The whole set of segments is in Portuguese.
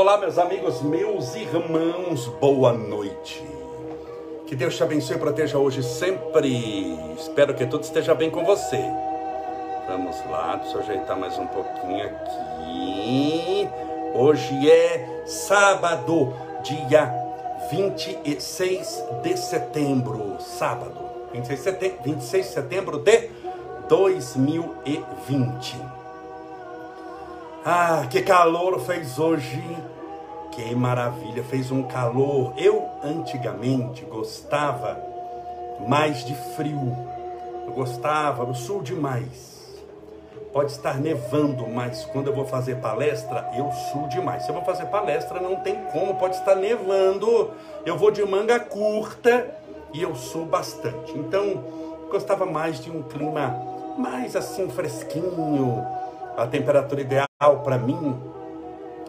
Olá, meus amigos, meus irmãos, boa noite. Que Deus te abençoe e proteja hoje sempre. Espero que tudo esteja bem com você. Vamos lá, deixa eu ajeitar mais um pouquinho aqui. Hoje é sábado, dia 26 de setembro. Sábado, 26 de setembro, 26 de setembro de 2020. Ah, que calor fez hoje! Que maravilha, fez um calor. Eu antigamente gostava mais de frio. Eu gostava, eu sul demais. Pode estar nevando, mas quando eu vou fazer palestra, eu sul demais. Se eu vou fazer palestra, não tem como, pode estar nevando. Eu vou de manga curta e eu sou bastante. Então, gostava mais de um clima mais assim fresquinho. A temperatura ideal para mim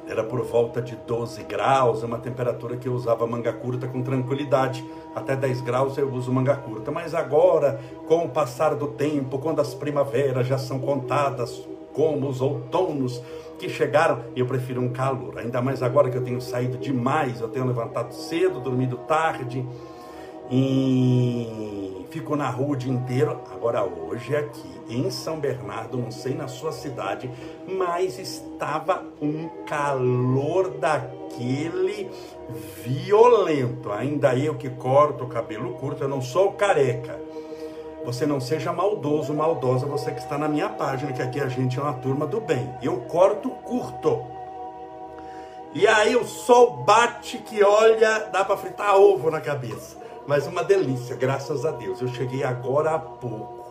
era por volta de 12 graus, é uma temperatura que eu usava manga curta com tranquilidade. Até 10 graus eu uso manga curta. Mas agora, com o passar do tempo, quando as primaveras já são contadas, como os outonos que chegaram, eu prefiro um calor. Ainda mais agora que eu tenho saído demais, eu tenho levantado cedo, dormido tarde e fico na rua o dia inteiro. Agora hoje aqui em São Bernardo, não sei na sua cidade, mas estava um calor daquele violento. Ainda eu que corto o cabelo curto, eu não sou careca. Você não seja maldoso, maldosa, você que está na minha página, que aqui a gente é uma turma do bem. Eu corto curto. E aí o sol bate que olha, dá para fritar ovo na cabeça mas uma delícia, graças a Deus. Eu cheguei agora há pouco.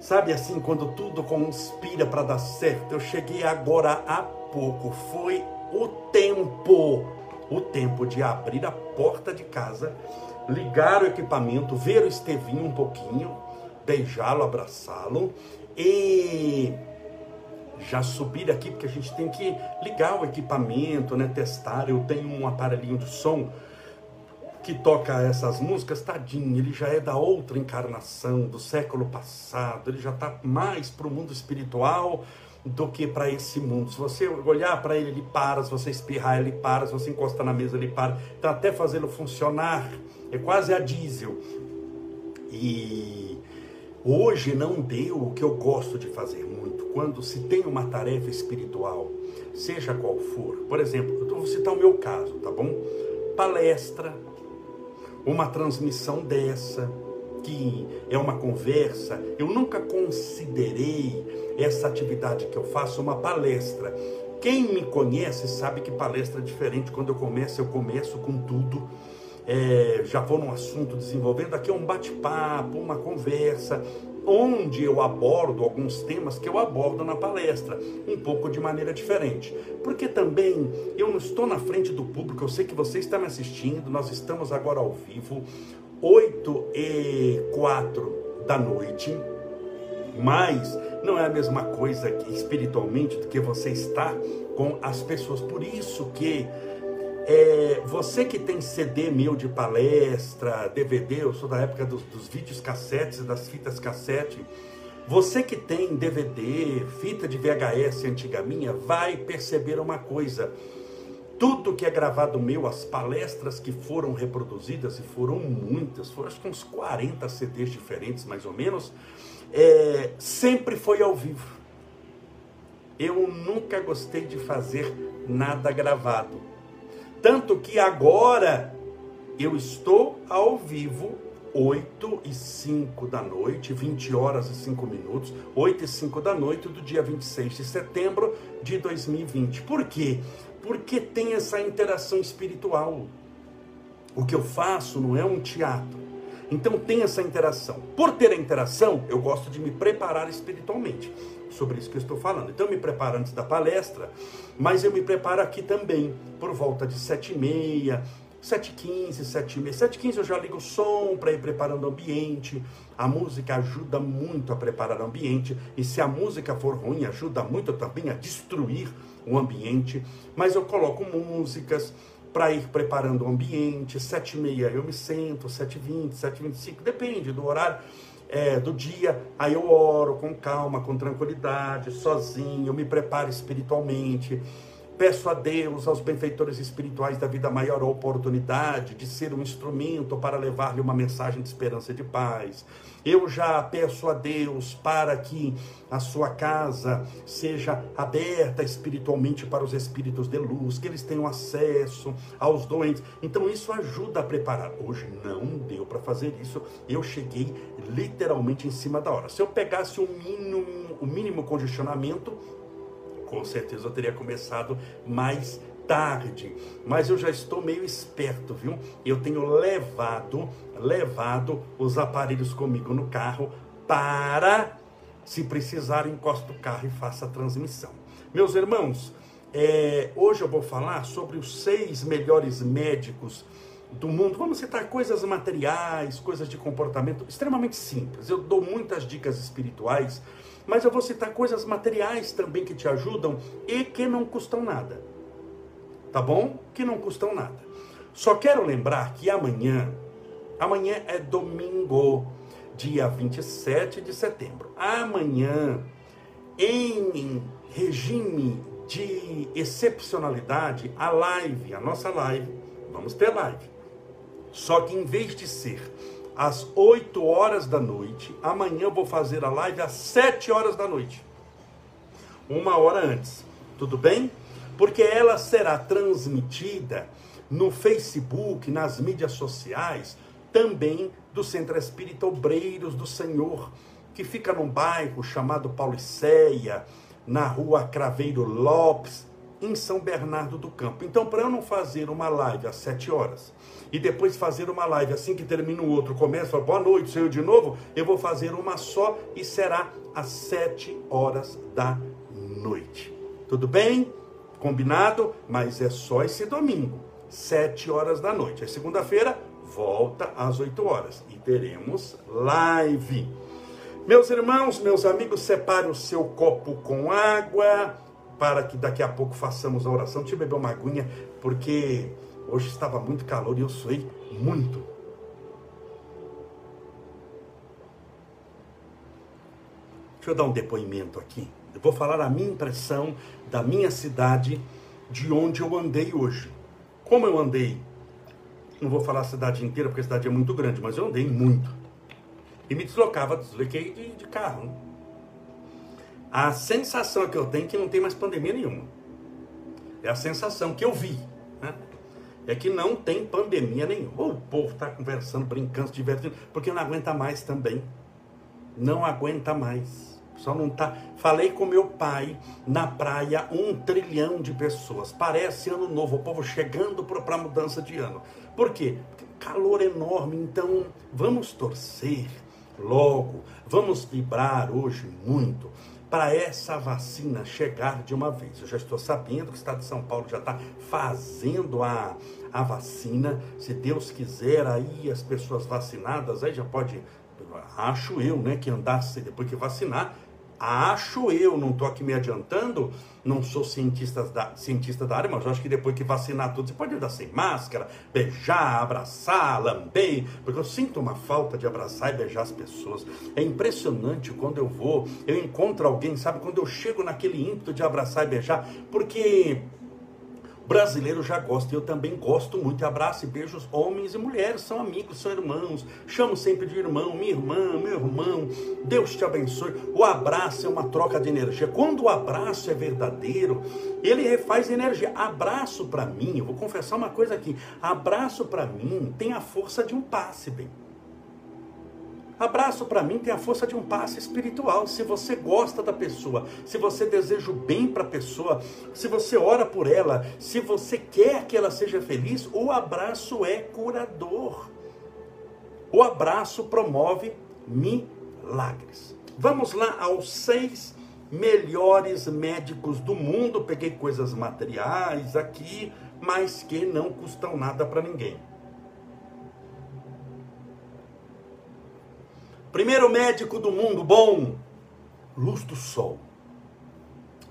Sabe assim, quando tudo conspira para dar certo, eu cheguei agora há pouco. Foi o tempo, o tempo de abrir a porta de casa, ligar o equipamento, ver o Estevinho um pouquinho, beijá-lo, abraçá-lo e já subir aqui, porque a gente tem que ligar o equipamento, né, testar. Eu tenho um aparelhinho de som que toca essas músicas, tadinho, ele já é da outra encarnação, do século passado, ele já está mais para o mundo espiritual do que para esse mundo. Se você olhar para ele, ele para, se você espirrar, ele para, se você encosta na mesa, ele para. Então, até fazê-lo funcionar, é quase a diesel. E hoje não deu o que eu gosto de fazer muito, quando se tem uma tarefa espiritual, seja qual for. Por exemplo, eu vou citar o meu caso, tá bom? Palestra, uma transmissão dessa, que é uma conversa, eu nunca considerei essa atividade que eu faço uma palestra. Quem me conhece sabe que palestra é diferente. Quando eu começo, eu começo com tudo. É, já vou num assunto desenvolvendo. Aqui é um bate-papo, uma conversa onde eu abordo alguns temas que eu abordo na palestra, um pouco de maneira diferente. Porque também eu não estou na frente do público, eu sei que você está me assistindo, nós estamos agora ao vivo, 8 e 4 da noite, mas não é a mesma coisa espiritualmente do que você está com as pessoas. Por isso que é, você que tem CD meu de palestra, DVD, eu sou da época dos, dos vídeos cassetes e das fitas cassete. Você que tem DVD, fita de VHS antiga minha, vai perceber uma coisa. Tudo que é gravado meu, as palestras que foram reproduzidas, e foram muitas, foram acho que uns 40 CDs diferentes, mais ou menos, é, sempre foi ao vivo. Eu nunca gostei de fazer nada gravado. Tanto que agora eu estou ao vivo, 8 e 5 da noite, 20 horas e 5 minutos, 8 e 5 da noite do dia 26 de setembro de 2020. Por quê? Porque tem essa interação espiritual. O que eu faço não é um teatro. Então tem essa interação. Por ter a interação, eu gosto de me preparar espiritualmente sobre isso que eu estou falando. Então eu me preparo antes da palestra, mas eu me preparo aqui também, por volta de sete e meia, 7h15, 7h30. 7h15 eu já ligo o som para ir preparando o ambiente. A música ajuda muito a preparar o ambiente. E se a música for ruim, ajuda muito também a destruir o ambiente. Mas eu coloco músicas para ir preparando o ambiente. 7h30 eu me sento, 7h20, 7h25, depende do horário é, do dia, aí eu oro com calma, com tranquilidade, sozinho, eu me preparo espiritualmente. Peço a Deus, aos benfeitores espirituais da vida maior, a oportunidade de ser um instrumento para levar-lhe uma mensagem de esperança e de paz. Eu já peço a Deus para que a sua casa seja aberta espiritualmente para os espíritos de luz, que eles tenham acesso aos doentes. Então isso ajuda a preparar. Hoje não deu para fazer isso. Eu cheguei literalmente em cima da hora. Se eu pegasse o mínimo, o mínimo congestionamento, com certeza eu teria começado mais tarde, mas eu já estou meio esperto, viu? Eu tenho levado, levado os aparelhos comigo no carro para, se precisar, encosto o carro e faça a transmissão. Meus irmãos, é, hoje eu vou falar sobre os seis melhores médicos do mundo. Vamos citar coisas materiais, coisas de comportamento extremamente simples. Eu dou muitas dicas espirituais mas eu vou citar coisas materiais também que te ajudam e que não custam nada. Tá bom? Que não custam nada. Só quero lembrar que amanhã, amanhã é domingo, dia 27 de setembro. Amanhã, em regime de excepcionalidade, a live, a nossa live, vamos ter live. Só que em vez de ser às 8 horas da noite. Amanhã eu vou fazer a live às 7 horas da noite. Uma hora antes. Tudo bem? Porque ela será transmitida no Facebook, nas mídias sociais, também do Centro Espírita Obreiros do Senhor, que fica num bairro chamado Pauliceia, na rua Craveiro Lopes, em São Bernardo do Campo. Então, para eu não fazer uma live às 7 horas e depois fazer uma live assim que termina o outro, começa, boa noite, saiu de novo, eu vou fazer uma só e será às 7 horas da noite. Tudo bem? Combinado? Mas é só esse domingo, 7 horas da noite. É segunda-feira, volta às 8 horas e teremos live. Meus irmãos, meus amigos, separe o seu copo com água para que daqui a pouco façamos a oração. Deixa eu beber uma aguinha, porque hoje estava muito calor e eu suei muito. Deixa eu dar um depoimento aqui. Eu vou falar a minha impressão da minha cidade, de onde eu andei hoje. Como eu andei, não vou falar a cidade inteira, porque a cidade é muito grande, mas eu andei muito. E me deslocava, desloquei de, de carro. Né? A sensação que eu tenho é que não tem mais pandemia nenhuma. É a sensação que eu vi. Né? É que não tem pandemia nenhuma. O povo está conversando, brincando, se divertindo, porque não aguenta mais também. Não aguenta mais. Só não tá. Falei com meu pai na praia, um trilhão de pessoas. Parece ano novo, o povo chegando para a mudança de ano. Por quê? Calor enorme. Então, vamos torcer logo. Vamos vibrar hoje muito para essa vacina chegar de uma vez. Eu já estou sabendo que o Estado de São Paulo já está fazendo a, a vacina. Se Deus quiser, aí as pessoas vacinadas, aí já pode, acho eu, né, que andasse depois que vacinar, Acho eu, não estou aqui me adiantando, não sou cientista da, cientista da área, mas eu acho que depois que vacinar tudo, você pode andar sem máscara, beijar, abraçar, lamber, porque eu sinto uma falta de abraçar e beijar as pessoas. É impressionante quando eu vou, eu encontro alguém, sabe, quando eu chego naquele ímpeto de abraçar e beijar, porque brasileiro já gosta, eu também gosto muito. Abraço e beijos, homens e mulheres, são amigos, são irmãos. Chamo sempre de irmão, minha irmã, meu irmão. Deus te abençoe. O abraço é uma troca de energia. Quando o abraço é verdadeiro, ele refaz energia. Abraço para mim, eu vou confessar uma coisa aqui. Abraço para mim tem a força de um passe, bem. Abraço para mim tem a força de um passe espiritual. Se você gosta da pessoa, se você deseja o bem para a pessoa, se você ora por ela, se você quer que ela seja feliz, o abraço é curador. O abraço promove milagres. Vamos lá aos seis melhores médicos do mundo. Peguei coisas materiais aqui, mas que não custam nada para ninguém. Primeiro médico do mundo bom, luz do sol.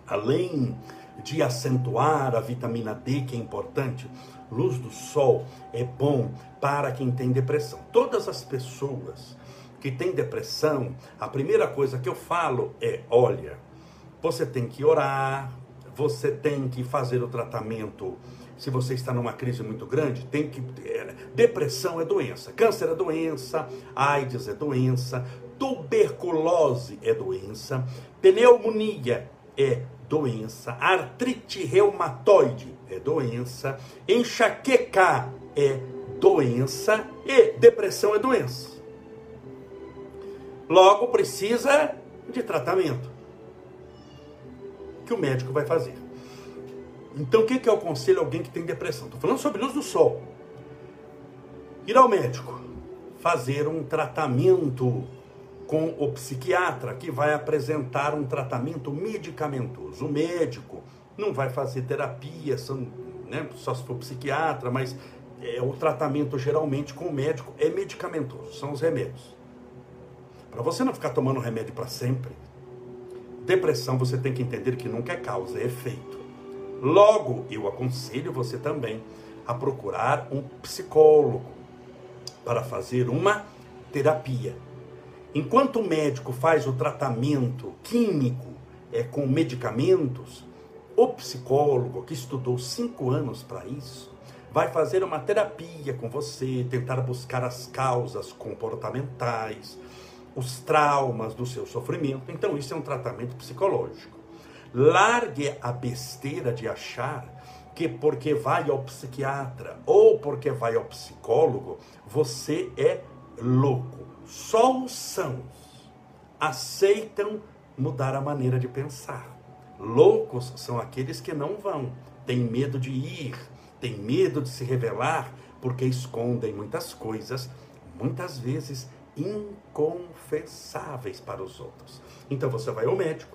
Além de acentuar a vitamina D, que é importante, luz do sol é bom para quem tem depressão. Todas as pessoas que têm depressão, a primeira coisa que eu falo é: olha, você tem que orar, você tem que fazer o tratamento. Se você está numa crise muito grande, tem que. É, depressão é doença, câncer é doença, AIDS é doença, tuberculose é doença, pneumonia é doença, artrite reumatoide é doença, enxaqueca é doença e depressão é doença. Logo precisa de tratamento que o médico vai fazer. Então, o que, que eu aconselho alguém que tem depressão? Estou falando sobre luz do sol. Ir ao médico, fazer um tratamento com o psiquiatra, que vai apresentar um tratamento medicamentoso. O médico não vai fazer terapia, são, né, só se for psiquiatra, mas é, o tratamento geralmente com o médico é medicamentoso, são os remédios. Para você não ficar tomando remédio para sempre, depressão você tem que entender que nunca é causa, é efeito. Logo, eu aconselho você também a procurar um psicólogo para fazer uma terapia. Enquanto o médico faz o tratamento químico é, com medicamentos, o psicólogo que estudou cinco anos para isso vai fazer uma terapia com você, tentar buscar as causas comportamentais, os traumas do seu sofrimento. Então, isso é um tratamento psicológico. Largue a besteira de achar que porque vai ao psiquiatra ou porque vai ao psicólogo, você é louco. Só os sãos aceitam mudar a maneira de pensar. Loucos são aqueles que não vão, têm medo de ir, têm medo de se revelar, porque escondem muitas coisas, muitas vezes inconfessáveis para os outros. Então você vai ao médico,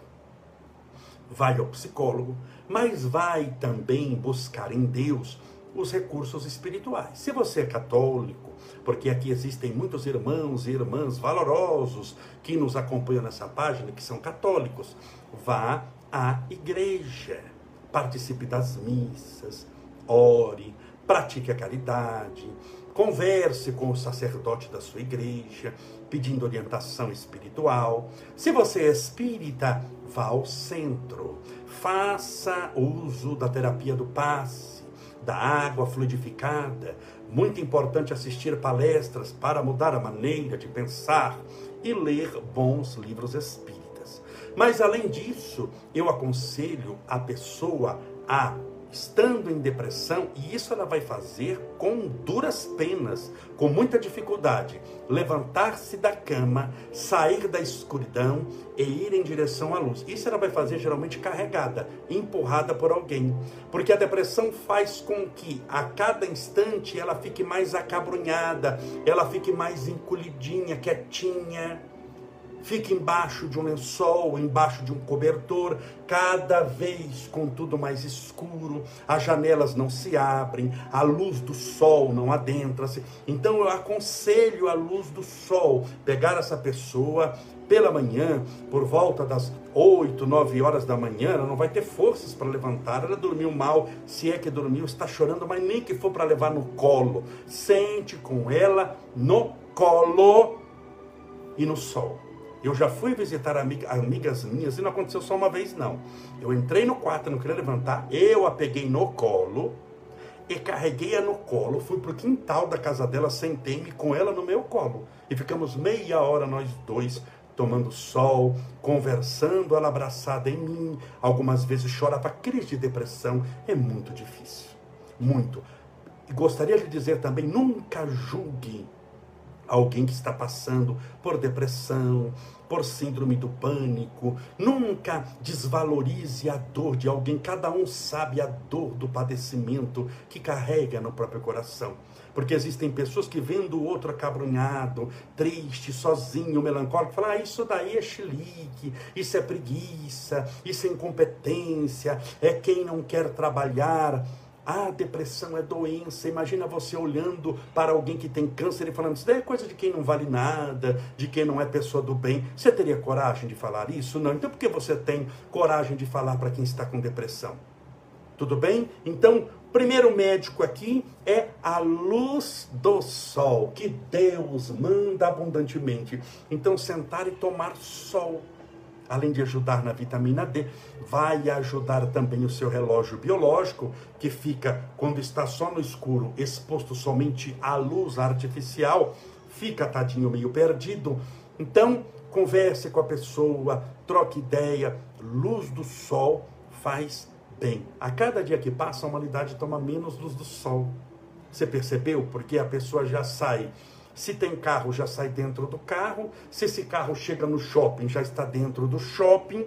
vai ao psicólogo, mas vai também buscar em Deus os recursos espirituais. Se você é católico, porque aqui existem muitos irmãos e irmãs valorosos que nos acompanham nessa página, que são católicos, vá à igreja, participe das missas, ore, pratique a caridade, converse com o sacerdote da sua igreja, pedindo orientação espiritual. Se você é espírita, vá ao centro. Faça uso da terapia do passe, da água fluidificada. Muito importante assistir palestras para mudar a maneira de pensar e ler bons livros espíritas. Mas além disso, eu aconselho a pessoa a estando em depressão, e isso ela vai fazer com duras penas, com muita dificuldade, levantar-se da cama, sair da escuridão e ir em direção à luz. Isso ela vai fazer geralmente carregada, empurrada por alguém, porque a depressão faz com que a cada instante ela fique mais acabrunhada, ela fique mais encolhidinha, quietinha fica embaixo de um lençol, embaixo de um cobertor, cada vez com tudo mais escuro, as janelas não se abrem, a luz do sol não adentra-se. Então eu aconselho a luz do sol pegar essa pessoa pela manhã, por volta das 8, 9 horas da manhã, ela não vai ter forças para levantar, ela dormiu mal, se é que dormiu, está chorando, mas nem que for para levar no colo. Sente com ela no colo e no sol. Eu já fui visitar amiga, amigas minhas e não aconteceu só uma vez, não. Eu entrei no quarto, não queria levantar, eu a peguei no colo e carreguei-a no colo, fui pro quintal da casa dela, sentei-me com ela no meu colo. E ficamos meia hora nós dois tomando sol, conversando, ela abraçada em mim. Algumas vezes chorava crise de depressão. É muito difícil. Muito. E gostaria de dizer também, nunca julgue alguém que está passando por depressão, por síndrome do pânico. Nunca desvalorize a dor de alguém. Cada um sabe a dor do padecimento que carrega no próprio coração. Porque existem pessoas que vendo o outro acabrunhado, triste, sozinho, melancólico, falam: ah, isso daí é chilique, isso é preguiça, isso é incompetência, é quem não quer trabalhar. Ah, depressão é doença. Imagina você olhando para alguém que tem câncer e falando: Isso daí é coisa de quem não vale nada, de quem não é pessoa do bem. Você teria coragem de falar isso? Não. Então, por que você tem coragem de falar para quem está com depressão? Tudo bem? Então, primeiro médico aqui é a luz do sol, que Deus manda abundantemente. Então, sentar e tomar sol além de ajudar na vitamina D, vai ajudar também o seu relógio biológico, que fica, quando está só no escuro, exposto somente à luz artificial, fica tadinho meio perdido. Então, converse com a pessoa, troque ideia, luz do sol faz bem. A cada dia que passa, a humanidade toma menos luz do sol. Você percebeu? Porque a pessoa já sai. Se tem carro, já sai dentro do carro. Se esse carro chega no shopping, já está dentro do shopping.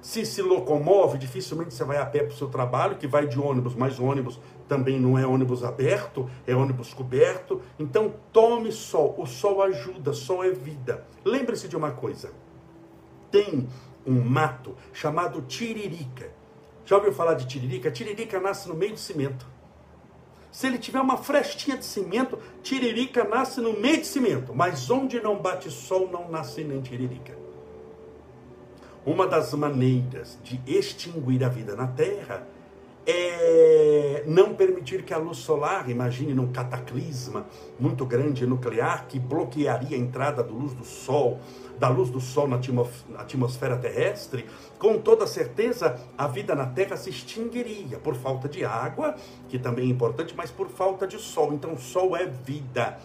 Se se locomove, dificilmente você vai a pé para o seu trabalho, que vai de ônibus, mas ônibus também não é ônibus aberto, é ônibus coberto. Então tome sol. O sol ajuda, sol é vida. Lembre-se de uma coisa: tem um mato chamado tiririca. Já ouviu falar de tiririca? Tiririca nasce no meio do cimento. Se ele tiver uma frestinha de cimento, tiririca nasce no meio de cimento. Mas onde não bate sol, não nasce nem tiririca. Uma das maneiras de extinguir a vida na Terra é não permitir que a luz solar, imagine num cataclisma muito grande nuclear que bloquearia a entrada da luz do Sol, da luz do Sol na atmosfera terrestre, com toda certeza a vida na Terra se extinguiria por falta de água, que também é importante, mas por falta de sol. Então, sol é vida.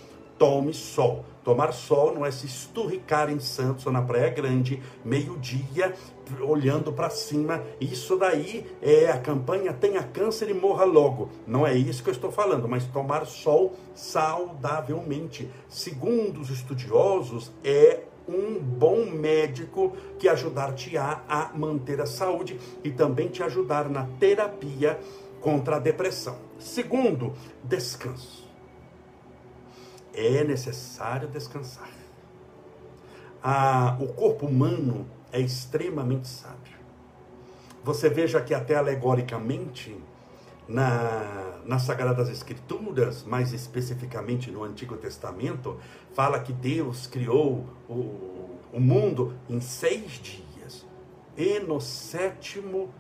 Tome sol. Tomar sol não é se esturricar em Santos ou na Praia Grande, meio-dia, olhando para cima. Isso daí é a campanha tenha câncer e morra logo. Não é isso que eu estou falando, mas tomar sol saudavelmente. Segundo os estudiosos, é um bom médico que ajudar-te a, a manter a saúde e também te ajudar na terapia contra a depressão. Segundo, descanso. É necessário descansar. Ah, o corpo humano é extremamente sábio. Você veja que até alegoricamente, na, nas Sagradas Escrituras, mais especificamente no Antigo Testamento, fala que Deus criou o, o mundo em seis dias e no sétimo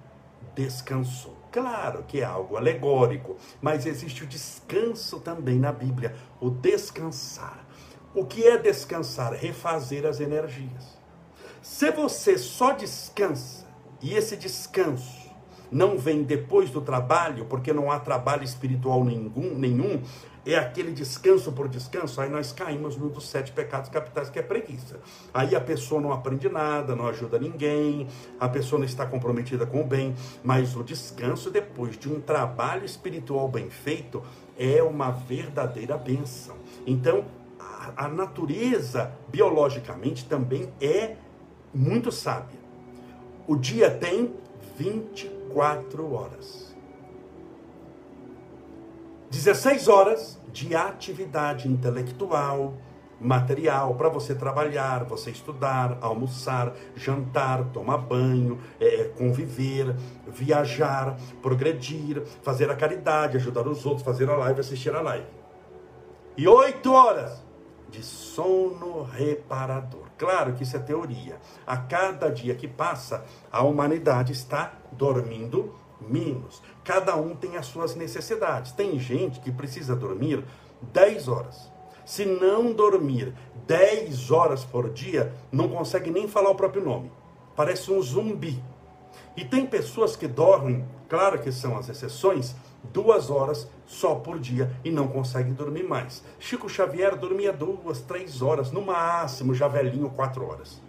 descansou. Claro que é algo alegórico, mas existe o descanso também na Bíblia, o descansar. O que é descansar? Refazer as energias. Se você só descansa e esse descanso não vem depois do trabalho, porque não há trabalho espiritual nenhum, nenhum é aquele descanso por descanso, aí nós caímos no dos sete pecados capitais, que é preguiça. Aí a pessoa não aprende nada, não ajuda ninguém, a pessoa não está comprometida com o bem, mas o descanso depois de um trabalho espiritual bem feito é uma verdadeira bênção. Então, a, a natureza biologicamente também é muito sábia. O dia tem 24 horas. 16 horas de atividade intelectual, material para você trabalhar, você estudar, almoçar, jantar, tomar banho, é, é, conviver, viajar, progredir, fazer a caridade, ajudar os outros, fazer a live, assistir a live. E oito horas de sono reparador. Claro que isso é teoria. A cada dia que passa, a humanidade está dormindo menos. Cada um tem as suas necessidades. Tem gente que precisa dormir 10 horas. Se não dormir 10 horas por dia, não consegue nem falar o próprio nome. Parece um zumbi. E tem pessoas que dormem, claro que são as exceções, duas horas só por dia e não consegue dormir mais. Chico Xavier dormia duas, três horas, no máximo, já velhinho, quatro horas.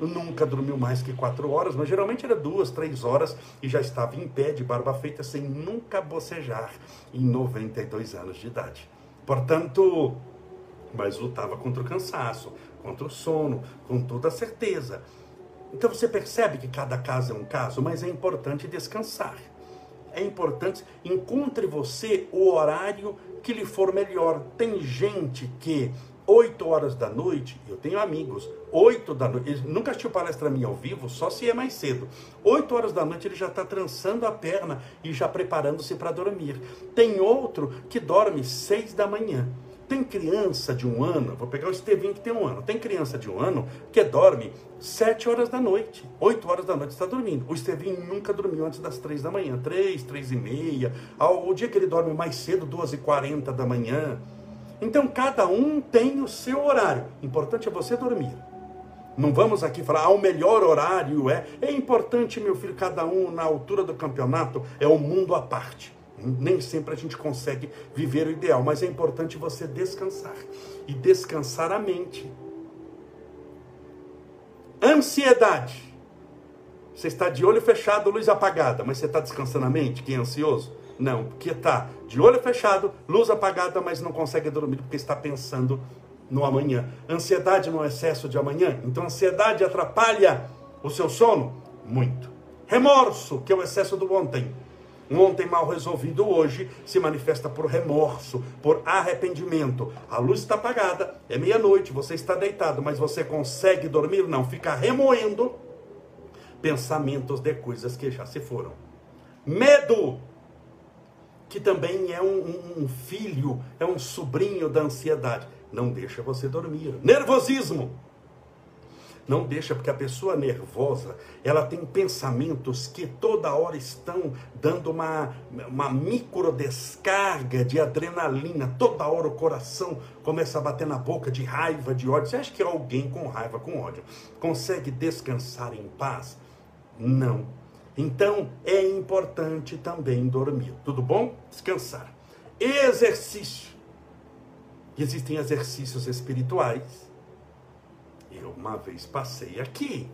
Nunca dormiu mais que quatro horas, mas geralmente era duas, três horas e já estava em pé, de barba feita, sem nunca bocejar, em 92 anos de idade. Portanto, mas lutava contra o cansaço, contra o sono, com toda certeza. Então você percebe que cada caso é um caso, mas é importante descansar é importante, encontre você o horário que lhe for melhor. Tem gente que 8 horas da noite, eu tenho amigos, 8 da noite, nunca assistiu palestra minha ao vivo, só se é mais cedo. 8 horas da noite ele já está trançando a perna e já preparando-se para dormir. Tem outro que dorme 6 da manhã. Tem criança de um ano, vou pegar o Estevinho que tem um ano, tem criança de um ano que dorme sete horas da noite, oito horas da noite está dormindo. O Estevinho nunca dormiu antes das três da manhã, três, três e meia. O dia que ele dorme mais cedo, duas e quarenta da manhã. Então cada um tem o seu horário. Importante é você dormir. Não vamos aqui falar, ah, o melhor horário é. É importante, meu filho, cada um na altura do campeonato é um mundo à parte. Nem sempre a gente consegue viver o ideal, mas é importante você descansar e descansar a mente. Ansiedade. Você está de olho fechado, luz apagada, mas você está descansando a mente? Quem é ansioso? Não, porque está de olho fechado, luz apagada, mas não consegue dormir porque está pensando no amanhã. Ansiedade no excesso de amanhã. Então, ansiedade atrapalha o seu sono? Muito. Remorso, que é o excesso do ontem. Um ontem mal resolvido hoje se manifesta por remorso, por arrependimento. A luz está apagada, é meia-noite, você está deitado, mas você consegue dormir? Não, fica remoendo pensamentos de coisas que já se foram. Medo, que também é um, um filho, é um sobrinho da ansiedade não deixa você dormir. Nervosismo. Não deixa, porque a pessoa nervosa, ela tem pensamentos que toda hora estão dando uma, uma micro descarga de adrenalina. Toda hora o coração começa a bater na boca de raiva, de ódio. Você acha que alguém com raiva, com ódio, consegue descansar em paz? Não. Então é importante também dormir. Tudo bom? Descansar. Exercício. Existem exercícios espirituais. Eu uma vez passei aqui.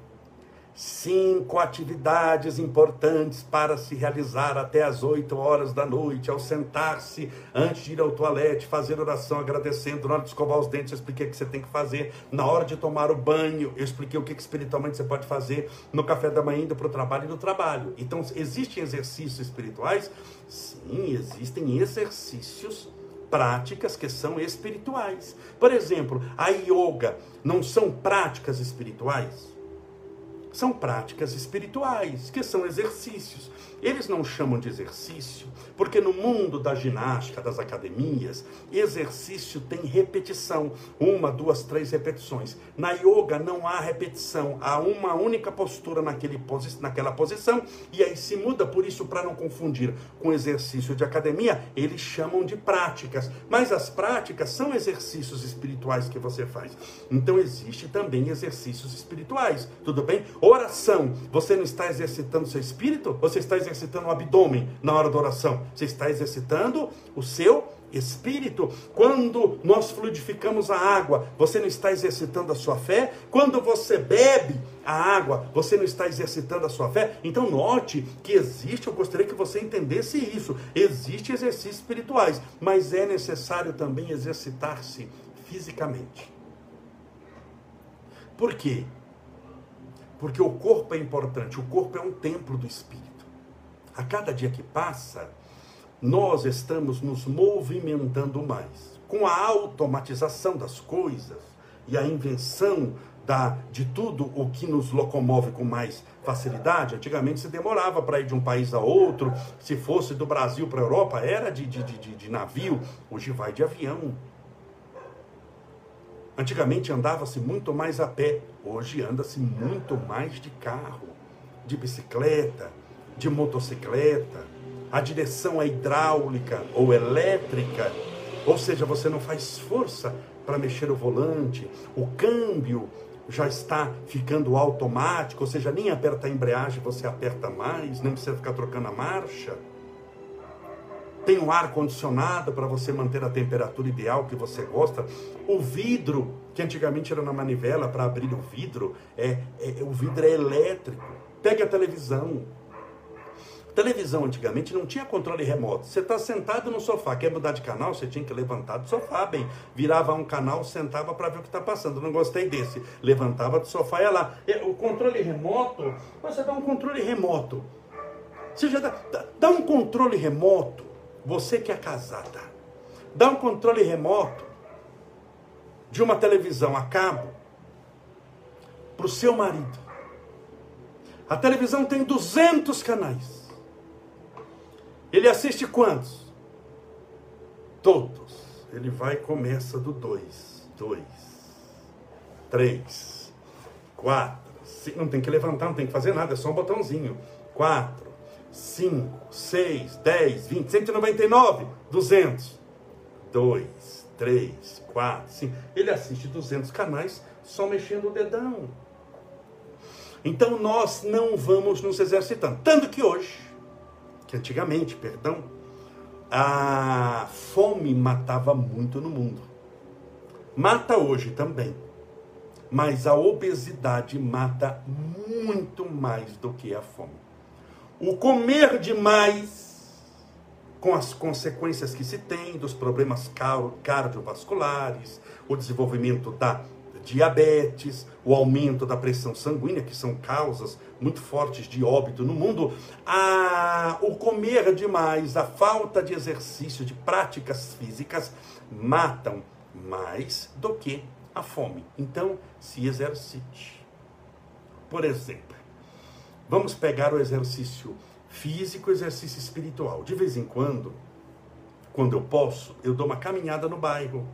Cinco atividades importantes para se realizar até as 8 horas da noite, ao sentar-se, antes de ir ao toalete, fazer oração agradecendo, na hora de escovar os dentes, eu expliquei o que você tem que fazer, na hora de tomar o banho, eu expliquei o que, espiritualmente você pode fazer, no café da manhã, indo para o trabalho e no trabalho. Então, existem exercícios espirituais? Sim, existem exercícios práticas que são espirituais. Por exemplo, a yoga não são práticas espirituais? São práticas espirituais, que são exercícios. Eles não chamam de exercício, porque no mundo da ginástica, das academias, exercício tem repetição. Uma, duas, três repetições. Na yoga não há repetição, há uma única postura naquele posi naquela posição, e aí se muda, por isso, para não confundir com exercício de academia, eles chamam de práticas. Mas as práticas são exercícios espirituais que você faz. Então existe também exercícios espirituais, tudo bem? Oração, você não está exercitando seu espírito? Você está exercitando exercitando o abdômen na hora da oração, você está exercitando o seu espírito. Quando nós fluidificamos a água, você não está exercitando a sua fé. Quando você bebe a água, você não está exercitando a sua fé. Então note que existe, eu gostaria que você entendesse isso. Existem exercícios espirituais, mas é necessário também exercitar-se fisicamente. Por quê? Porque o corpo é importante, o corpo é um templo do espírito a cada dia que passa, nós estamos nos movimentando mais. Com a automatização das coisas e a invenção da, de tudo o que nos locomove com mais facilidade, antigamente se demorava para ir de um país a outro, se fosse do Brasil para a Europa, era de, de, de, de navio, hoje vai de avião. Antigamente andava-se muito mais a pé, hoje anda-se muito mais de carro, de bicicleta, de motocicleta, a direção é hidráulica ou elétrica, ou seja, você não faz força para mexer o volante, o câmbio já está ficando automático, ou seja, nem aperta a embreagem, você aperta mais, não precisa ficar trocando a marcha. Tem um ar condicionado para você manter a temperatura ideal que você gosta. O vidro, que antigamente era na manivela para abrir o vidro, é, é o vidro é elétrico. Pegue a televisão, Televisão antigamente não tinha controle remoto. Você está sentado no sofá, quer mudar de canal, você tinha que levantar do sofá, bem. Virava um canal, sentava para ver o que está passando. Não gostei desse. Levantava do sofá e ia lá. O controle remoto, você dá um controle remoto. Você já dá, dá, dá um controle remoto. Você que é casada, dá um controle remoto de uma televisão a cabo para o seu marido. A televisão tem 200 canais. Ele assiste quantos? Todos. Ele vai e começa do 2, 2, 3, 4, não tem que levantar, não tem que fazer nada, é só um botãozinho. 4, 5, 6, 10, 20, 199, 200. 2, 3, 4, 5. Ele assiste 200 canais só mexendo o dedão. Então nós não vamos nos exercitando. Tanto que hoje, que antigamente, perdão, a fome matava muito no mundo. Mata hoje também. Mas a obesidade mata muito mais do que a fome. O comer demais, com as consequências que se tem dos problemas cardiovasculares, o desenvolvimento da diabetes, o aumento da pressão sanguínea, que são causas muito fortes de óbito no mundo, a, o comer demais, a falta de exercício, de práticas físicas, matam mais do que a fome. Então, se exercite. Por exemplo, vamos pegar o exercício físico, exercício espiritual. De vez em quando, quando eu posso, eu dou uma caminhada no bairro.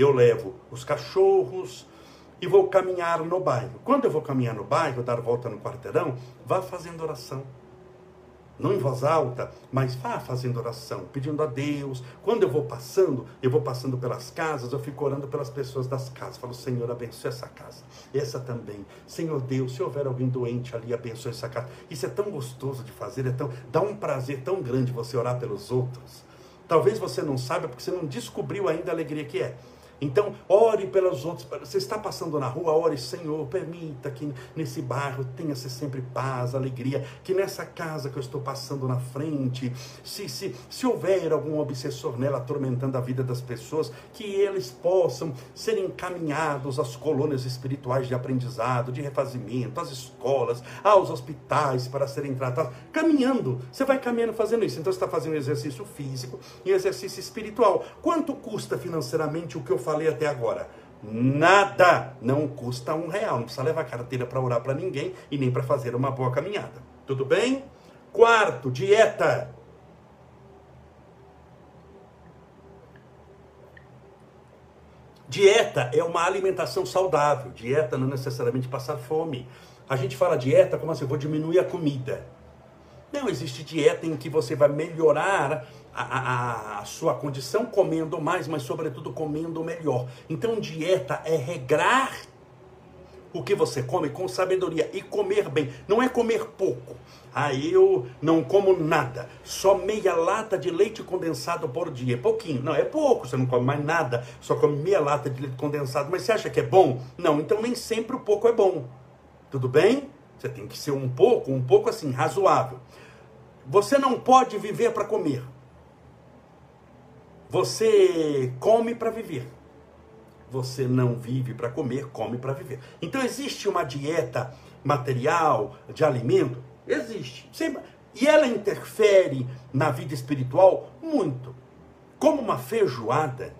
Eu levo os cachorros e vou caminhar no bairro. Quando eu vou caminhar no bairro, dar volta no quarteirão, vá fazendo oração não em voz alta, mas vá fazendo oração, pedindo a Deus. Quando eu vou passando, eu vou passando pelas casas, eu fico orando pelas pessoas das casas. Falo, Senhor, abençoe essa casa, essa também. Senhor Deus, se houver alguém doente ali, abençoe essa casa. Isso é tão gostoso de fazer, é tão, dá um prazer tão grande você orar pelos outros. Talvez você não saiba porque você não descobriu ainda a alegria que é. Então, ore pelos outros. Você está passando na rua, ore, Senhor, permita que nesse bairro tenha-se sempre paz, alegria. Que nessa casa que eu estou passando na frente, se, se, se houver algum obsessor nela atormentando a vida das pessoas, que eles possam ser encaminhados às colônias espirituais de aprendizado, de refazimento, às escolas, aos hospitais para serem tratados. Caminhando, você vai caminhando fazendo isso. Então, você está fazendo exercício físico e exercício espiritual. Quanto custa financeiramente o que eu faço? Falei até agora. Nada não custa um real. Não precisa levar carteira para orar para ninguém e nem para fazer uma boa caminhada. Tudo bem? Quarto, dieta. Dieta é uma alimentação saudável. Dieta não é necessariamente passar fome. A gente fala dieta como assim, vou diminuir a comida. Não existe dieta em que você vai melhorar a, a, sua condição comendo mais, mas sobretudo comendo melhor. Então, dieta é regrar o que você come com sabedoria e comer bem. Não é comer pouco. Aí ah, eu não como nada, só meia lata de leite condensado por dia. É pouquinho, não, é pouco, você não come mais nada, só come meia lata de leite condensado. Mas você acha que é bom? Não, então nem sempre o pouco é bom. Tudo bem? Você tem que ser um pouco, um pouco assim, razoável. Você não pode viver para comer. Você come para viver. Você não vive para comer, come para viver. Então existe uma dieta material de alimento? Existe. E ela interfere na vida espiritual muito. Como uma feijoada,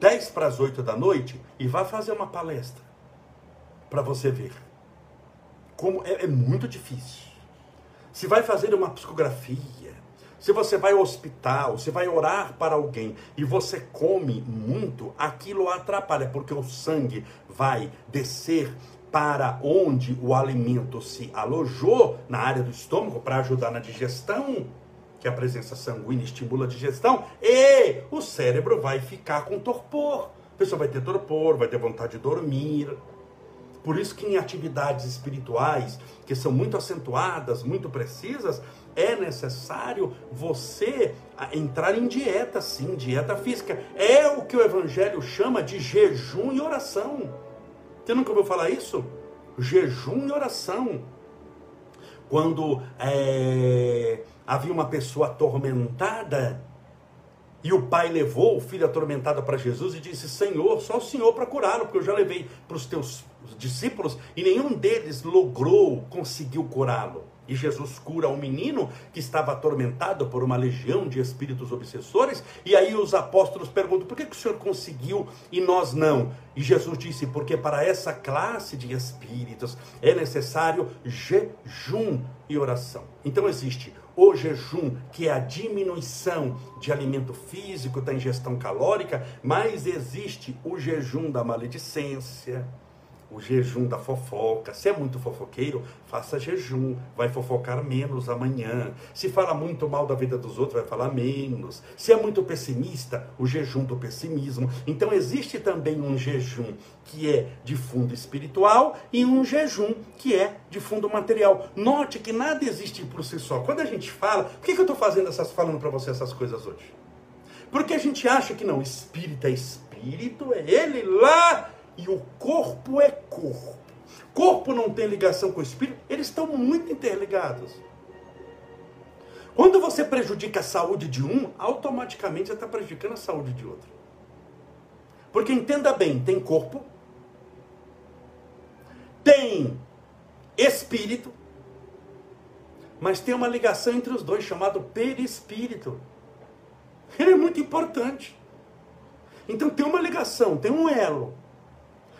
10 para as 8 da noite, e vá fazer uma palestra para você ver. Como é, é muito difícil. Se vai fazer uma psicografia, se você vai ao hospital, se vai orar para alguém e você come muito, aquilo atrapalha, porque o sangue vai descer para onde o alimento se alojou, na área do estômago, para ajudar na digestão, que a presença sanguínea estimula a digestão, e o cérebro vai ficar com torpor. A pessoa vai ter torpor, vai ter vontade de dormir. Por isso que em atividades espirituais, que são muito acentuadas, muito precisas, é necessário você entrar em dieta, sim, dieta física. É o que o Evangelho chama de jejum e oração. Você nunca ouviu falar isso? Jejum e oração. Quando é, havia uma pessoa atormentada, e o pai levou o filho atormentado para Jesus e disse: Senhor, só o Senhor para curá-lo, porque eu já levei para os teus discípulos e nenhum deles logrou, conseguiu curá-lo. E Jesus cura um menino que estava atormentado por uma legião de espíritos obsessores. E aí os apóstolos perguntam: por que, que o Senhor conseguiu e nós não? E Jesus disse: porque para essa classe de espíritos é necessário jejum e oração. Então existe o jejum, que é a diminuição de alimento físico, da ingestão calórica, mas existe o jejum da maledicência o jejum da fofoca. Se é muito fofoqueiro, faça jejum, vai fofocar menos amanhã. Se fala muito mal da vida dos outros, vai falar menos. Se é muito pessimista, o jejum do pessimismo. Então existe também um jejum que é de fundo espiritual e um jejum que é de fundo material. Note que nada existe por si só. Quando a gente fala, por que, que eu estou fazendo essas falando para você essas coisas hoje? Porque a gente acha que não, espírito é espírito, é ele lá e o corpo é corpo. Corpo não tem ligação com o espírito, eles estão muito interligados. Quando você prejudica a saúde de um, automaticamente você está prejudicando a saúde de outro. Porque entenda bem, tem corpo, tem espírito, mas tem uma ligação entre os dois chamado perispírito. Ele é muito importante. Então tem uma ligação, tem um elo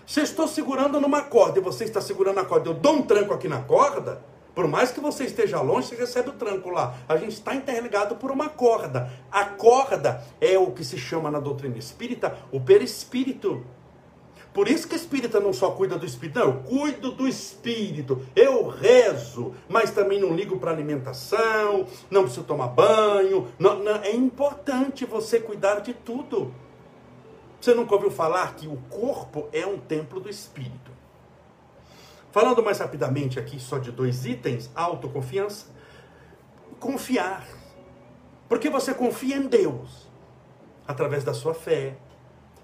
se eu estou segurando numa corda e você está segurando a corda, eu dou um tranco aqui na corda, por mais que você esteja longe, você recebe o tranco lá. A gente está interligado por uma corda. A corda é o que se chama na doutrina espírita o perispírito. Por isso que espírita não só cuida do espírito, não, eu cuido do espírito, eu rezo, mas também não ligo para alimentação, não preciso tomar banho. Não, não, é importante você cuidar de tudo. Você nunca ouviu falar que o corpo é um templo do espírito? Falando mais rapidamente aqui só de dois itens: autoconfiança, confiar. Porque você confia em Deus através da sua fé,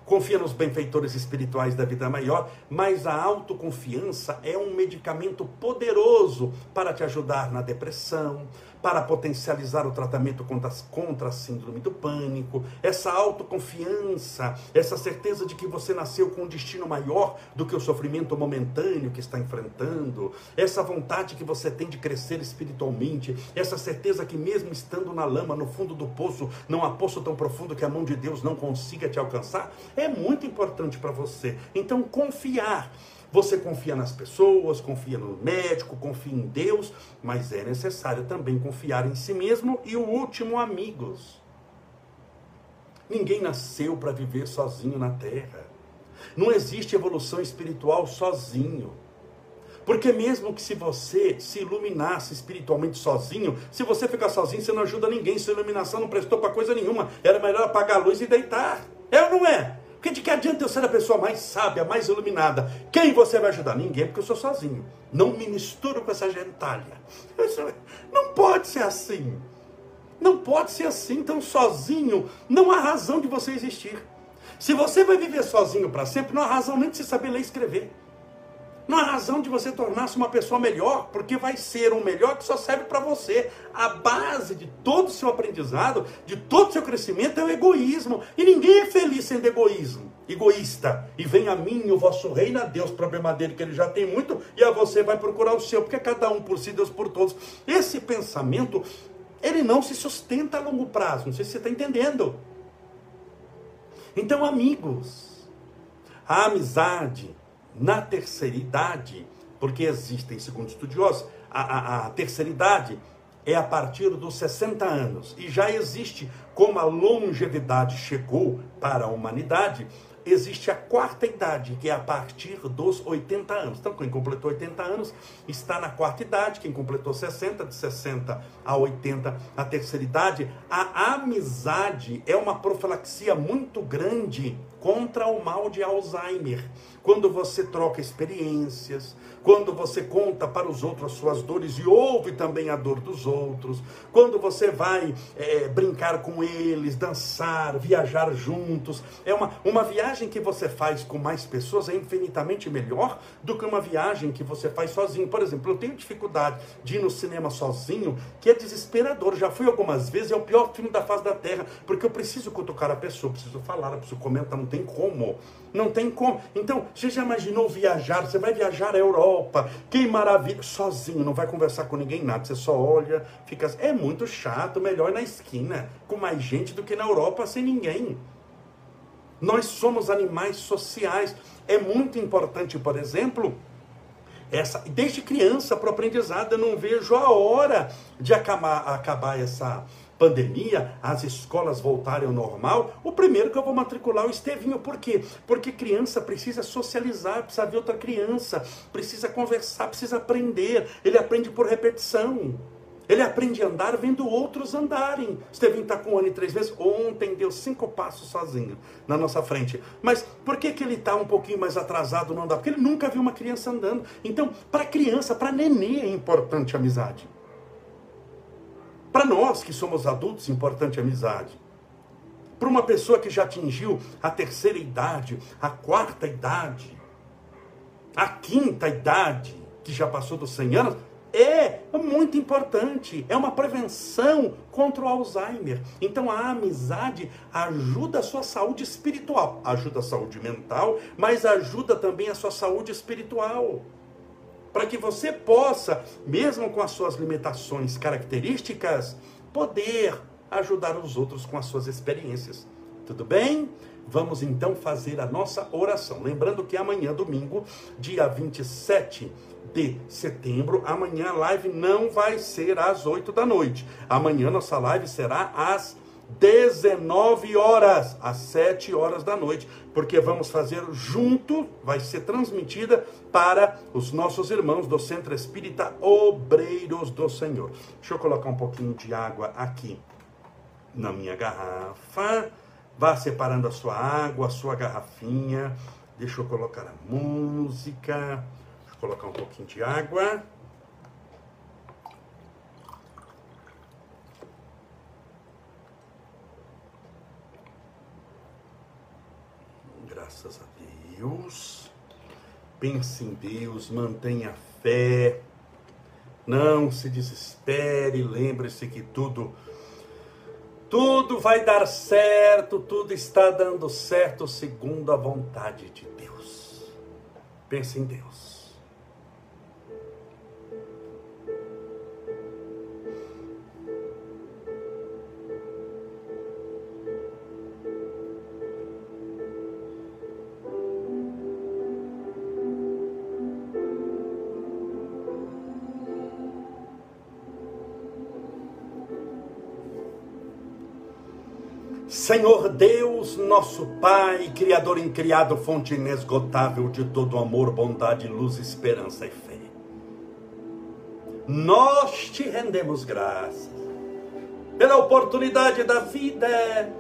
confia nos benfeitores espirituais da vida maior, mas a autoconfiança é um medicamento poderoso para te ajudar na depressão, para potencializar o tratamento contra, contra a síndrome do pânico, essa autoconfiança, essa certeza de que você nasceu com um destino maior do que o sofrimento momentâneo que está enfrentando, essa vontade que você tem de crescer espiritualmente, essa certeza que mesmo estando na lama, no fundo do poço, não há poço tão profundo que a mão de Deus não consiga te alcançar, é muito importante para você. Então, confiar você confia nas pessoas, confia no médico, confia em Deus, mas é necessário também confiar em si mesmo e o último, amigos. Ninguém nasceu para viver sozinho na terra. Não existe evolução espiritual sozinho. Porque mesmo que se você se iluminasse espiritualmente sozinho, se você ficar sozinho, você não ajuda ninguém, sua iluminação não prestou para coisa nenhuma. Era melhor apagar a luz e deitar. É ou não é? Porque de que adianta eu ser a pessoa mais sábia, mais iluminada? Quem você vai ajudar? Ninguém, porque eu sou sozinho. Não me misturo com essa gentalha. Não pode ser assim. Não pode ser assim. Então, sozinho, não há razão de você existir. Se você vai viver sozinho para sempre, não há razão nem de você saber ler e escrever. Não há razão de você tornar-se uma pessoa melhor, porque vai ser um melhor que só serve para você. A base de todo o seu aprendizado, de todo o seu crescimento é o egoísmo. E ninguém é feliz sendo egoísmo, egoísta. E vem a mim o vosso reino a Deus, problema dele que ele já tem muito, e a você vai procurar o seu, porque é cada um por si, Deus por todos. Esse pensamento, ele não se sustenta a longo prazo. Não sei se você está entendendo. Então, amigos, a amizade na terceira idade, porque existem, segundo estudiosos, a, a, a terceira idade é a partir dos 60 anos. E já existe, como a longevidade chegou para a humanidade, existe a quarta idade, que é a partir dos 80 anos. Então, quem completou 80 anos está na quarta idade, quem completou 60, de 60 a 80, a terceira idade. A amizade é uma profilaxia muito grande contra o mal de Alzheimer. Quando você troca experiências, quando você conta para os outros as suas dores e ouve também a dor dos outros, quando você vai é, brincar com eles, dançar, viajar juntos, é uma, uma viagem que você faz com mais pessoas é infinitamente melhor do que uma viagem que você faz sozinho. Por exemplo, eu tenho dificuldade de ir no cinema sozinho, que é desesperador. Já fui algumas vezes, é o pior filme da face da terra, porque eu preciso cutucar a pessoa, preciso falar, preciso comentar, não tem como. Não tem como. Então, você já imaginou viajar? Você vai viajar à Europa, que maravilha, sozinho, não vai conversar com ninguém, nada. Você só olha, fica. É muito chato, melhor na esquina, com mais gente do que na Europa sem ninguém. Nós somos animais sociais. É muito importante, por exemplo, essa, desde criança para aprendizado, eu não vejo a hora de acabar, acabar essa pandemia, as escolas voltarem ao normal, o primeiro que eu vou matricular é o Estevinho. Por quê? Porque criança precisa socializar, precisa ver outra criança, precisa conversar, precisa aprender. Ele aprende por repetição. Ele aprende a andar vendo outros andarem. Estevinho está com um ano e três meses. Ontem deu cinco passos sozinho na nossa frente. Mas por que, que ele está um pouquinho mais atrasado no andar? Porque ele nunca viu uma criança andando. Então, para criança, para nenê é importante a amizade. Para nós que somos adultos, importante a amizade. Para uma pessoa que já atingiu a terceira idade, a quarta idade, a quinta idade, que já passou dos 100 anos, é muito importante, é uma prevenção contra o Alzheimer. Então a amizade ajuda a sua saúde espiritual, ajuda a saúde mental, mas ajuda também a sua saúde espiritual. Para que você possa, mesmo com as suas limitações características, poder ajudar os outros com as suas experiências. Tudo bem? Vamos então fazer a nossa oração. Lembrando que amanhã, domingo, dia 27 de setembro, amanhã a live não vai ser às 8 da noite. Amanhã nossa live será às 19 horas, às 7 horas da noite, porque vamos fazer junto, vai ser transmitida para os nossos irmãos do Centro Espírita Obreiros do Senhor. Deixa eu colocar um pouquinho de água aqui na minha garrafa. Vá separando a sua água, a sua garrafinha. Deixa eu colocar a música colocar um pouquinho de água. Graças a Deus. Pense em Deus, mantenha fé. Não se desespere, lembre-se que tudo tudo vai dar certo, tudo está dando certo segundo a vontade de Deus. Pense em Deus. Senhor Deus, nosso Pai, Criador incriado, fonte inesgotável de todo amor, bondade, luz, esperança e fé. Nós te rendemos graças pela oportunidade da vida,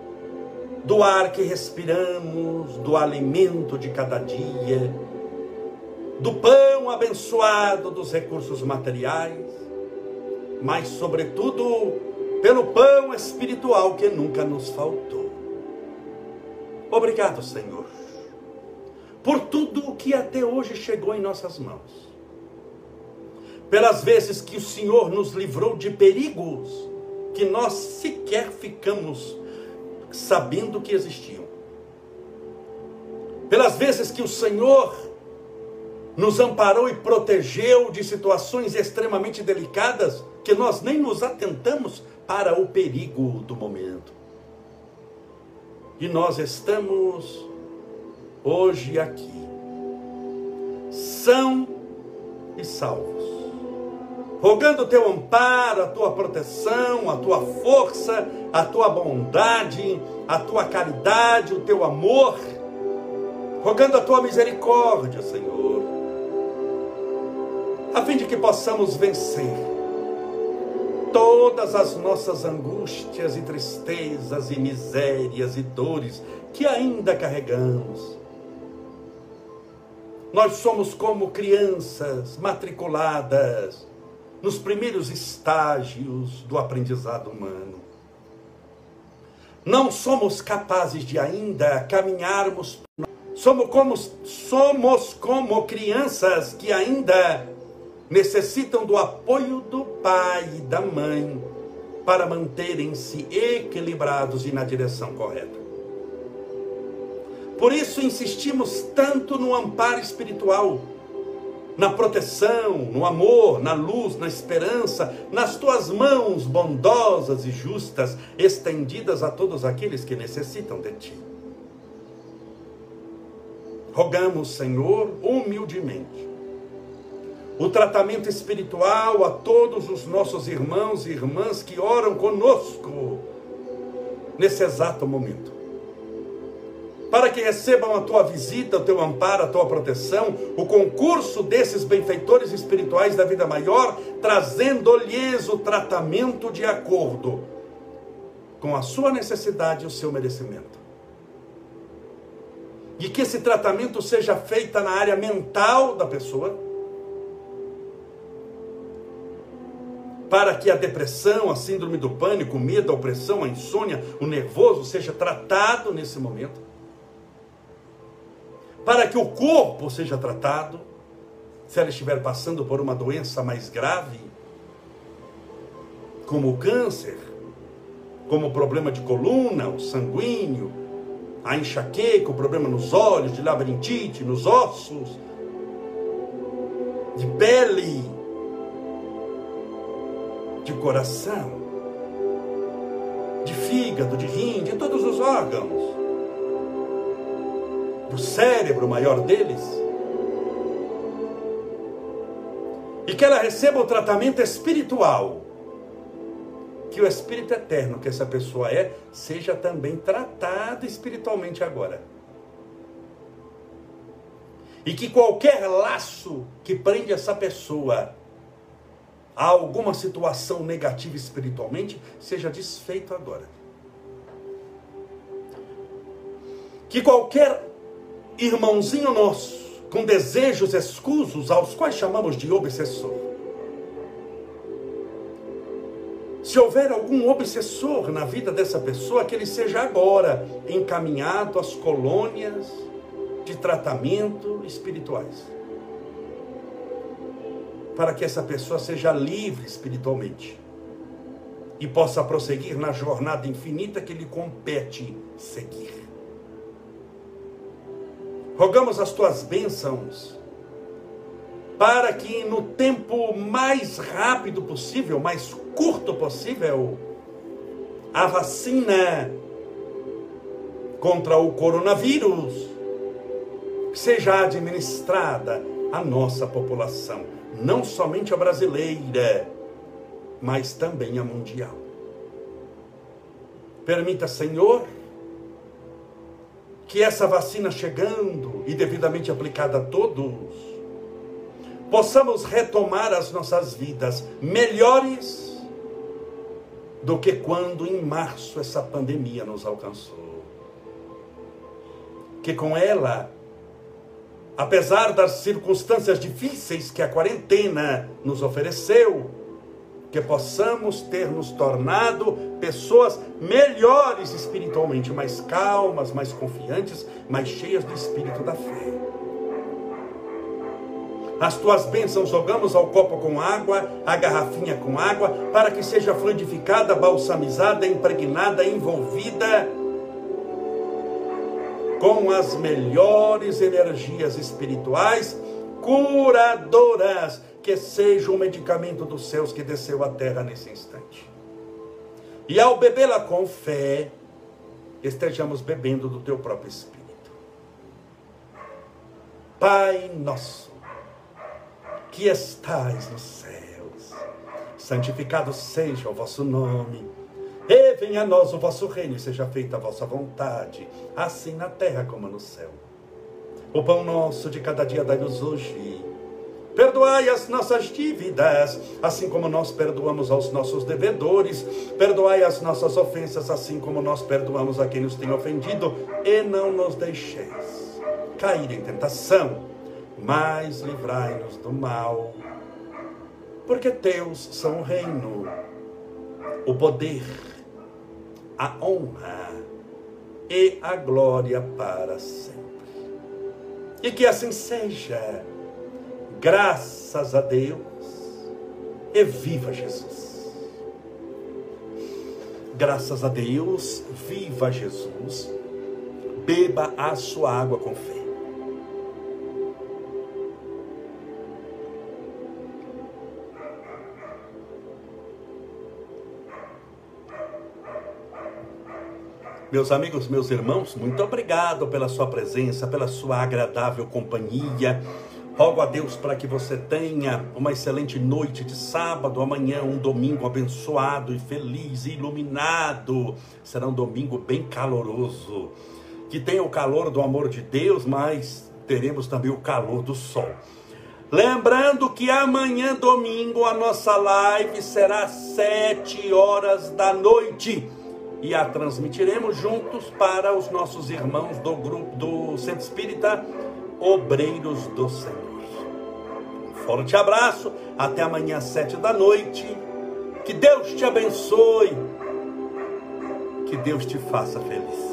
do ar que respiramos, do alimento de cada dia, do pão abençoado, dos recursos materiais, mas, sobretudo, pelo pão espiritual que nunca nos faltou. Obrigado, Senhor, por tudo o que até hoje chegou em nossas mãos. Pelas vezes que o Senhor nos livrou de perigos que nós sequer ficamos sabendo que existiam. Pelas vezes que o Senhor nos amparou e protegeu de situações extremamente delicadas que nós nem nos atentamos para o perigo do momento. E nós estamos hoje aqui, são e salvos, rogando o teu amparo, a tua proteção, a tua força, a tua bondade, a tua caridade, o teu amor, rogando a tua misericórdia, Senhor, a fim de que possamos vencer todas as nossas angústias e tristezas e misérias e dores que ainda carregamos. Nós somos como crianças matriculadas nos primeiros estágios do aprendizado humano. Não somos capazes de ainda caminharmos. Somos como, somos como crianças que ainda necessitam do apoio do pai e da mãe para manterem-se equilibrados e na direção correta. Por isso insistimos tanto no amparo espiritual, na proteção, no amor, na luz, na esperança, nas tuas mãos bondosas e justas, estendidas a todos aqueles que necessitam de ti. Rogamos, Senhor, humildemente, o tratamento espiritual a todos os nossos irmãos e irmãs que oram conosco nesse exato momento. Para que recebam a tua visita, o teu amparo, a tua proteção, o concurso desses benfeitores espirituais da vida maior, trazendo-lhes o tratamento de acordo com a sua necessidade e o seu merecimento. E que esse tratamento seja feito na área mental da pessoa, para que a depressão, a síndrome do pânico, o medo, a opressão, a insônia, o nervoso seja tratado nesse momento. Para que o corpo seja tratado, se ela estiver passando por uma doença mais grave, como o câncer, como o problema de coluna, o sanguíneo, a enxaqueca, o problema nos olhos, de labirintite, nos ossos, de pele, de coração, de fígado, de rim, de todos os órgãos, do cérebro, maior deles, e que ela receba o tratamento espiritual, que o espírito eterno que essa pessoa é, seja também tratado espiritualmente agora. E que qualquer laço que prende essa pessoa há alguma situação negativa espiritualmente, seja desfeito agora. Que qualquer irmãozinho nosso, com desejos escusos, aos quais chamamos de obsessor, se houver algum obsessor na vida dessa pessoa, que ele seja agora encaminhado às colônias de tratamento espirituais para que essa pessoa seja livre espiritualmente e possa prosseguir na jornada infinita que lhe compete seguir. Rogamos as tuas bênçãos para que no tempo mais rápido possível, mais curto possível, a vacina contra o coronavírus seja administrada à nossa população não somente a brasileira, mas também a mundial. Permita, Senhor, que essa vacina chegando e devidamente aplicada a todos, possamos retomar as nossas vidas melhores do que quando em março essa pandemia nos alcançou. Que com ela apesar das circunstâncias difíceis que a quarentena nos ofereceu, que possamos ter nos tornado pessoas melhores espiritualmente, mais calmas, mais confiantes, mais cheias do espírito da fé. As tuas bênçãos jogamos ao copo com água, a garrafinha com água, para que seja fluidificada, balsamizada, impregnada, envolvida com as melhores energias espirituais curadoras, que seja o medicamento dos céus que desceu à terra nesse instante. E ao bebê-la com fé, estejamos bebendo do teu próprio Espírito. Pai nosso, que estais nos céus, santificado seja o vosso nome e venha a nós o vosso reino, e seja feita a vossa vontade, assim na terra como no céu. O pão nosso de cada dia dai-nos hoje. Perdoai as nossas dívidas, assim como nós perdoamos aos nossos devedores. Perdoai as nossas ofensas, assim como nós perdoamos a quem nos tem ofendido. E não nos deixeis cair em tentação, mas livrai-nos do mal. Porque teus são o reino, o poder a honra e a glória para sempre. E que assim seja, graças a Deus, e viva Jesus. Graças a Deus, viva Jesus, beba a sua água com fé. Meus amigos, meus irmãos, muito obrigado pela sua presença, pela sua agradável companhia. Rogo a Deus para que você tenha uma excelente noite de sábado, amanhã um domingo abençoado e feliz e iluminado. Será um domingo bem caloroso. Que tenha o calor do amor de Deus, mas teremos também o calor do sol. Lembrando que amanhã, domingo, a nossa live será às 7 horas da noite e a transmitiremos juntos para os nossos irmãos do grupo do Centro Espírita Obreiros do Senhor. Um forte abraço, até amanhã às sete da noite. Que Deus te abençoe. Que Deus te faça feliz.